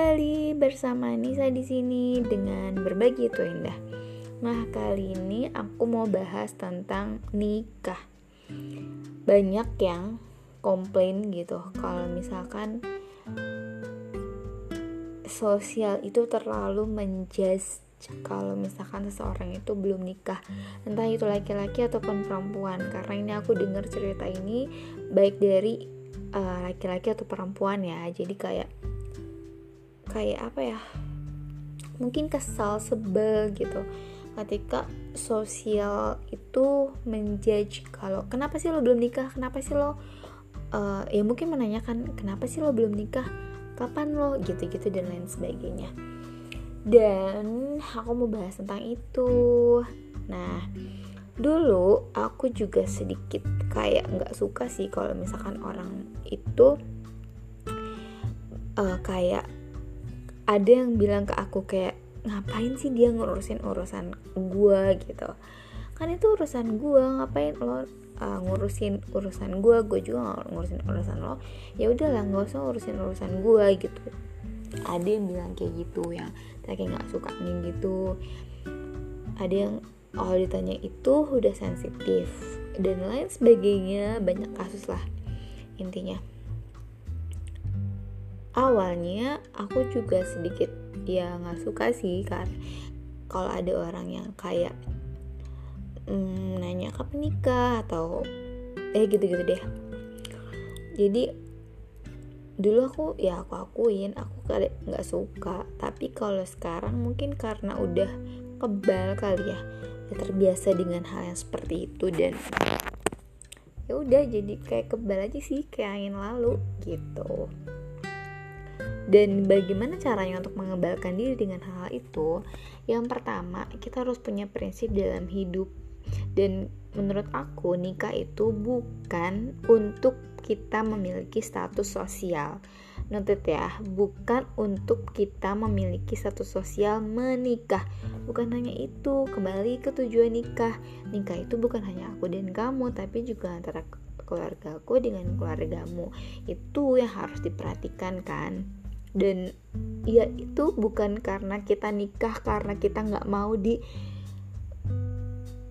kembali bersama Nisa di sini dengan berbagi itu indah. Nah, kali ini aku mau bahas tentang nikah. Banyak yang komplain gitu kalau misalkan sosial itu terlalu menjudge kalau misalkan seseorang itu belum nikah entah itu laki-laki ataupun perempuan karena ini aku dengar cerita ini baik dari eh, laki-laki uh, atau perempuan ya jadi kayak kayak apa ya mungkin kesal sebel gitu. Ketika sosial itu menjudge kalau kenapa sih lo belum nikah? Kenapa sih lo uh, ya mungkin menanyakan kenapa sih lo belum nikah? Kapan lo? Gitu-gitu dan lain sebagainya. Dan aku mau bahas tentang itu. Nah dulu aku juga sedikit kayak nggak suka sih kalau misalkan orang itu uh, kayak ada yang bilang ke aku kayak ngapain sih dia ngurusin urusan gue gitu. Kan itu urusan gue ngapain lo uh, ngurusin urusan gue gue juga ngurusin urusan lo. Ya udahlah nggak usah ngurusin urusan gue gitu. Ada yang bilang kayak gitu yang kayak nggak suka nih gitu. Ada yang kalau ditanya itu udah sensitif dan lain sebagainya banyak kasus lah intinya awalnya aku juga sedikit ya nggak suka sih karena kalau ada orang yang kayak hmm, nanya kapan nikah? atau eh gitu-gitu deh. Jadi dulu aku ya aku akuin aku nggak suka. Tapi kalau sekarang mungkin karena udah kebal kali ya terbiasa dengan hal yang seperti itu dan ya udah jadi kayak kebal aja sih kayak angin lalu gitu dan bagaimana caranya untuk mengebalkan diri dengan hal, -hal itu yang pertama kita harus punya prinsip dalam hidup dan menurut aku nikah itu bukan untuk kita memiliki status sosial. Noted ya, bukan untuk kita memiliki status sosial menikah. Bukan hanya itu, kembali ke tujuan nikah. Nikah itu bukan hanya aku dan kamu, tapi juga antara keluargaku dengan keluargamu. Itu yang harus diperhatikan kan. Dan ya itu bukan karena kita nikah karena kita nggak mau di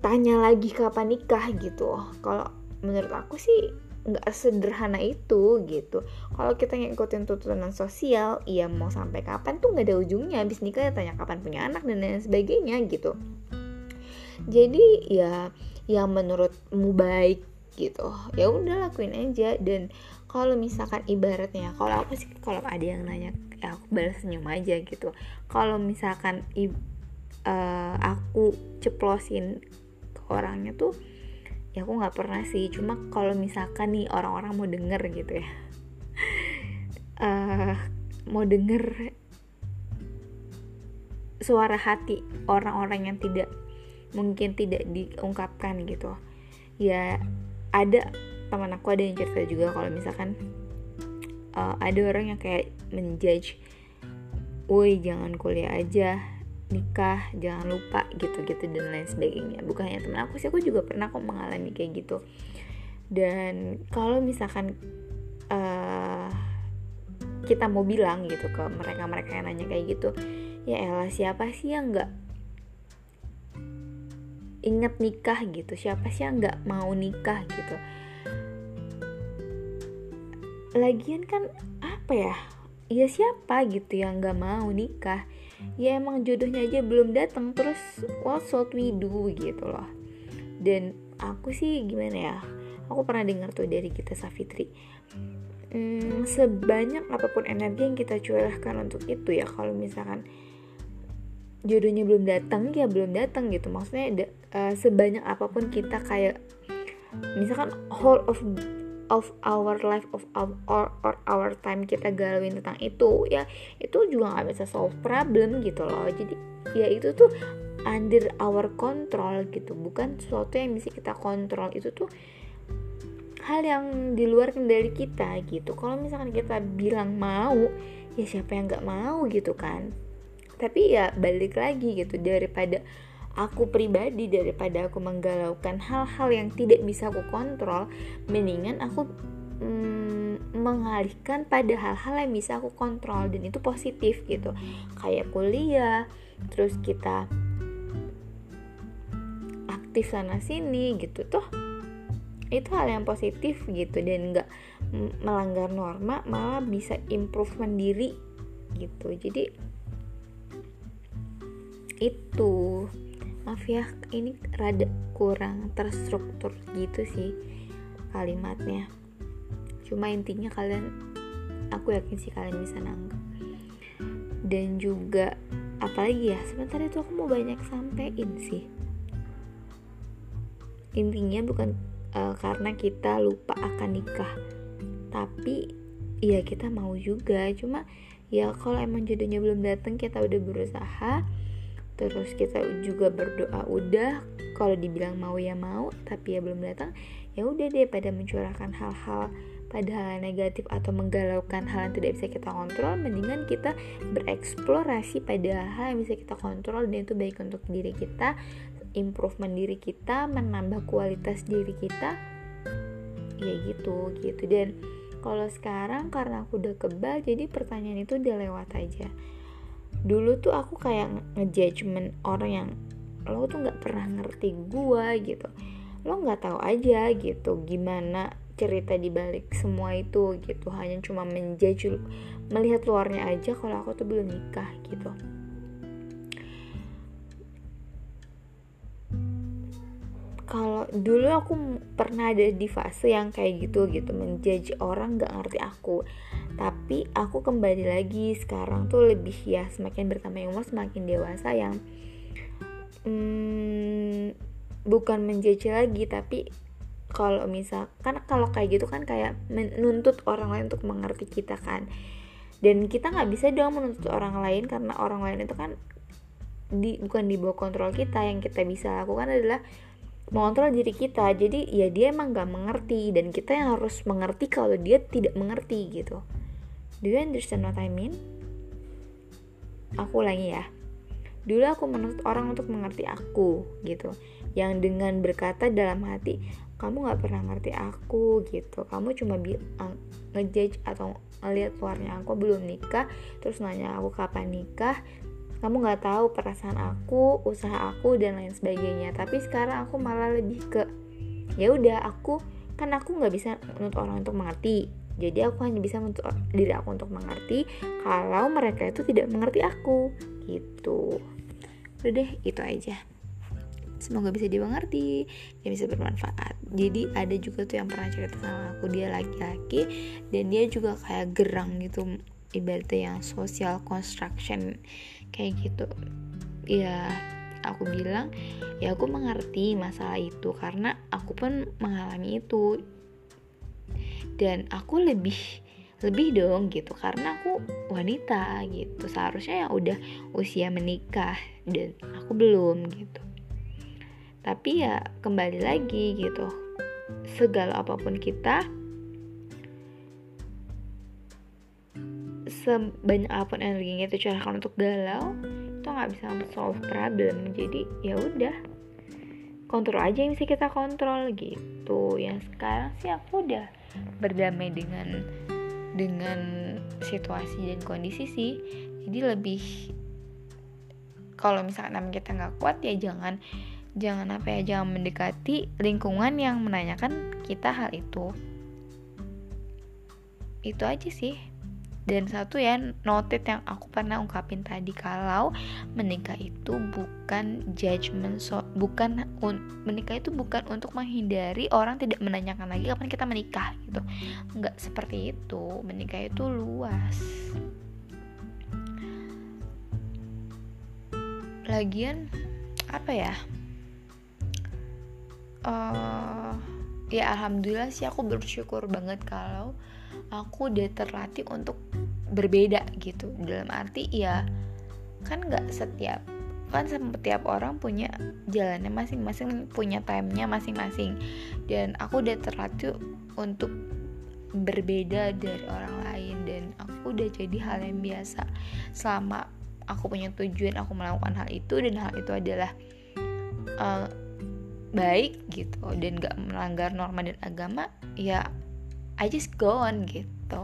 tanya lagi kapan nikah gitu. Kalau menurut aku sih nggak sederhana itu gitu. Kalau kita ngikutin tuntutan sosial iya mau sampai kapan tuh nggak ada ujungnya. Habis nikah ya tanya kapan punya anak dan lain sebagainya gitu. Jadi ya yang menurutmu baik gitu. Ya udah lakuin aja dan kalau misalkan ibaratnya kalau aku sih kalau ada yang nanya ya aku balas senyum aja gitu. Kalau misalkan uh, aku ceplosin ke orangnya tuh ya aku nggak pernah sih. Cuma kalau misalkan nih orang-orang mau denger gitu ya. Uh, mau denger suara hati orang-orang yang tidak mungkin tidak diungkapkan gitu. Ya ada teman aku ada yang cerita juga kalau misalkan uh, ada orang yang kayak menjudge woi jangan kuliah aja nikah jangan lupa gitu-gitu dan lain sebagainya. Bukan hanya temen aku sih aku juga pernah kok mengalami kayak gitu. Dan kalau misalkan uh, kita mau bilang gitu ke mereka-mereka yang nanya kayak gitu ya elah siapa sih yang nggak inget nikah gitu? Siapa sih yang nggak mau nikah gitu lagian kan apa ya? Ya siapa gitu yang nggak mau nikah? Ya emang jodohnya aja belum datang terus what should we do gitu loh. Dan aku sih gimana ya? Aku pernah dengar tuh dari kita Safitri hmm, sebanyak apa pun energi yang kita curahkan untuk itu ya kalau misalkan jodohnya belum datang ya belum datang gitu. Maksudnya uh, sebanyak apa pun kita kayak misalkan whole of of our life of our or, or our time kita galauin tentang itu ya itu juga nggak bisa solve problem gitu loh. Jadi ya itu tuh under our control gitu bukan sesuatu yang bisa kita kontrol. Itu tuh hal yang di luar kendali kita gitu. Kalau misalkan kita bilang mau ya siapa yang nggak mau gitu kan. Tapi ya balik lagi gitu daripada aku pribadi daripada aku menggalaukan hal-hal yang tidak bisa aku kontrol mendingan aku mm, mengalihkan pada hal-hal yang bisa aku kontrol dan itu positif gitu. Kayak kuliah terus kita aktif sana sini gitu. Tuh itu hal yang positif gitu dan nggak melanggar norma malah bisa improvement diri gitu. Jadi itu maaf ya ini rada kurang terstruktur gitu sih kalimatnya. Cuma intinya kalian aku yakin sih kalian bisa nangkep dan juga apalagi ya sebentar itu aku mau banyak sampein sih. Intinya bukan uh, karena kita lupa akan nikah. Tapi ya kita mau juga. Cuma ya kalau emang jodohnya belum datang kita udah berusaha terus kita juga berdoa udah kalau dibilang mau ya mau tapi ya belum datang ya udah deh pada mencurahkan hal-hal pada hal negatif atau menggalaukan hal yang tidak bisa kita kontrol mendingan kita bereksplorasi pada hal yang bisa kita kontrol dan itu baik untuk diri kita improvement diri kita menambah kualitas diri kita. Ya gitu gitu. Dan kalau sekarang karena aku udah kebal jadi pertanyaan itu udah lewat aja dulu tuh aku kayak ngejudgement orang yang lo tuh nggak pernah ngerti gua gitu. Lo nggak tahu aja gitu. Gimana cerita di balik semua itu gitu. Hanya cuma menjudge melihat luarnya aja kalau aku tuh belum nikah gitu. Kalau dulu aku pernah ada di fase yang kayak gitu gitu. Menjudge orang nggak ngerti aku tapi aku kembali lagi sekarang tuh lebih ya semakin bertambah umur semakin dewasa yang hmm, bukan menjudge lagi tapi kalau misal kan kalau kayak gitu kan kayak menuntut orang lain untuk mengerti kita kan. Dan kita nggak bisa dong menuntut orang lain karena orang lain itu kan di bukan di bawah kontrol kita yang kita bisa lakukan adalah mengontrol diri kita. Jadi ya dia emang gak mengerti dan kita yang harus mengerti kalau dia tidak mengerti gitu do you understand what I mean? Aku ulangi ya. Dulu aku menuntut orang untuk mengerti aku gitu. Yang dengan berkata dalam hati kamu gak pernah ngerti aku gitu. Kamu cuma ngejudge atau ngeliat luarnya aku belum nikah terus nanya aku kapan nikah. Kamu nggak tahu perasaan aku usaha aku dan lain sebagainya. Tapi sekarang aku malah lebih ke ya udah aku kan aku nggak bisa menuntut orang untuk mengerti jadi aku hanya bisa menuntut diri aku untuk mengerti kalau mereka itu tidak mengerti aku. Gitu. Udah deh itu aja. Semoga bisa dimengerti dan bisa bermanfaat. Jadi ada juga tuh yang pernah cerita sama aku dia laki-laki dan dia juga kayak gerang gitu ibaratnya yang social construction kayak gitu. Ya aku bilang ya aku mengerti masalah itu karena aku pun mengalami itu dan aku lebih lebih dong gitu karena aku wanita gitu. Seharusnya ya udah usia menikah dan aku belum gitu. Tapi ya kembali lagi gitu segala apa pun kita sebanyak apa pun energinya itu curahkan untuk galau itu nggak bisa solve problem. Jadi ya udah kontrol aja yang bisa kita kontrol gitu. Yang sekarang sih aku udah berdamai dengan dengan situasi dan kondisi sih. Jadi lebih kalau misalkan kita nggak kuat ya jangan jangan apa ya jangan mendekati lingkungan yang menanyakan kita hal itu. Itu aja sih dan satu ya noted yang aku pernah ungkapin tadi kalau menikah itu bukan judgment so bukan un, menikah itu bukan untuk menghindari orang tidak menanyakan lagi kapan kita menikah gitu. Nggak seperti itu menikah itu luas. Lagian apa ya? Uh, ya alhamdulillah sih aku bersyukur banget kalau aku udah terlatih untuk berbeda gitu. Dalam arti ya kan nggak setiap kan setiap orang punya jalannya masing-masing punya timenya masing-masing. Dan aku udah terlatih untuk berbeda dari orang lain dan aku udah jadi hal yang biasa. Selama aku punya tujuan aku melakukan hal itu dan hal itu adalah uh, baik gitu dan gak melanggar norma dan agama ya I just go on gitu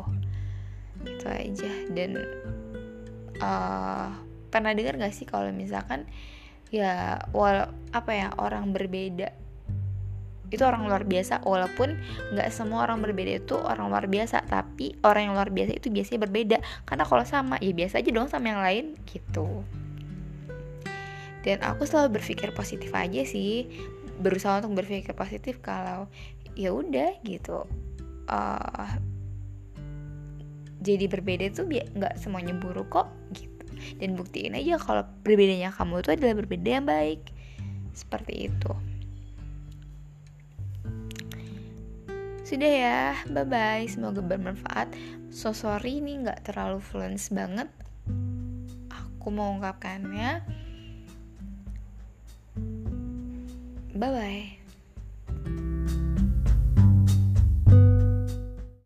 itu aja. Dan uh, pernah dengar gak sih kalau misalkan ya wal apa ya orang berbeda? Itu orang luar biasa walaupun nggak semua orang berbeda itu orang luar biasa tapi orang yang luar biasa itu biasanya berbeda. Karena kalau sama ya biasa aja dong sama yang lain gitu. Dan aku selalu berpikir positif aja sih. Berusaha untuk berpikir positif kalau ya udah gitu. Uh, jadi berbeda itu nggak semuanya buruk kok gitu. Dan buktiin aja kalau berbedanya kamu itu adalah berbeda yang baik. Seperti itu. Sudah ya bye bye semoga bermanfaat. So sorry ini nggak terlalu fluence banget. Aku mau ungkapkannya. Bye bye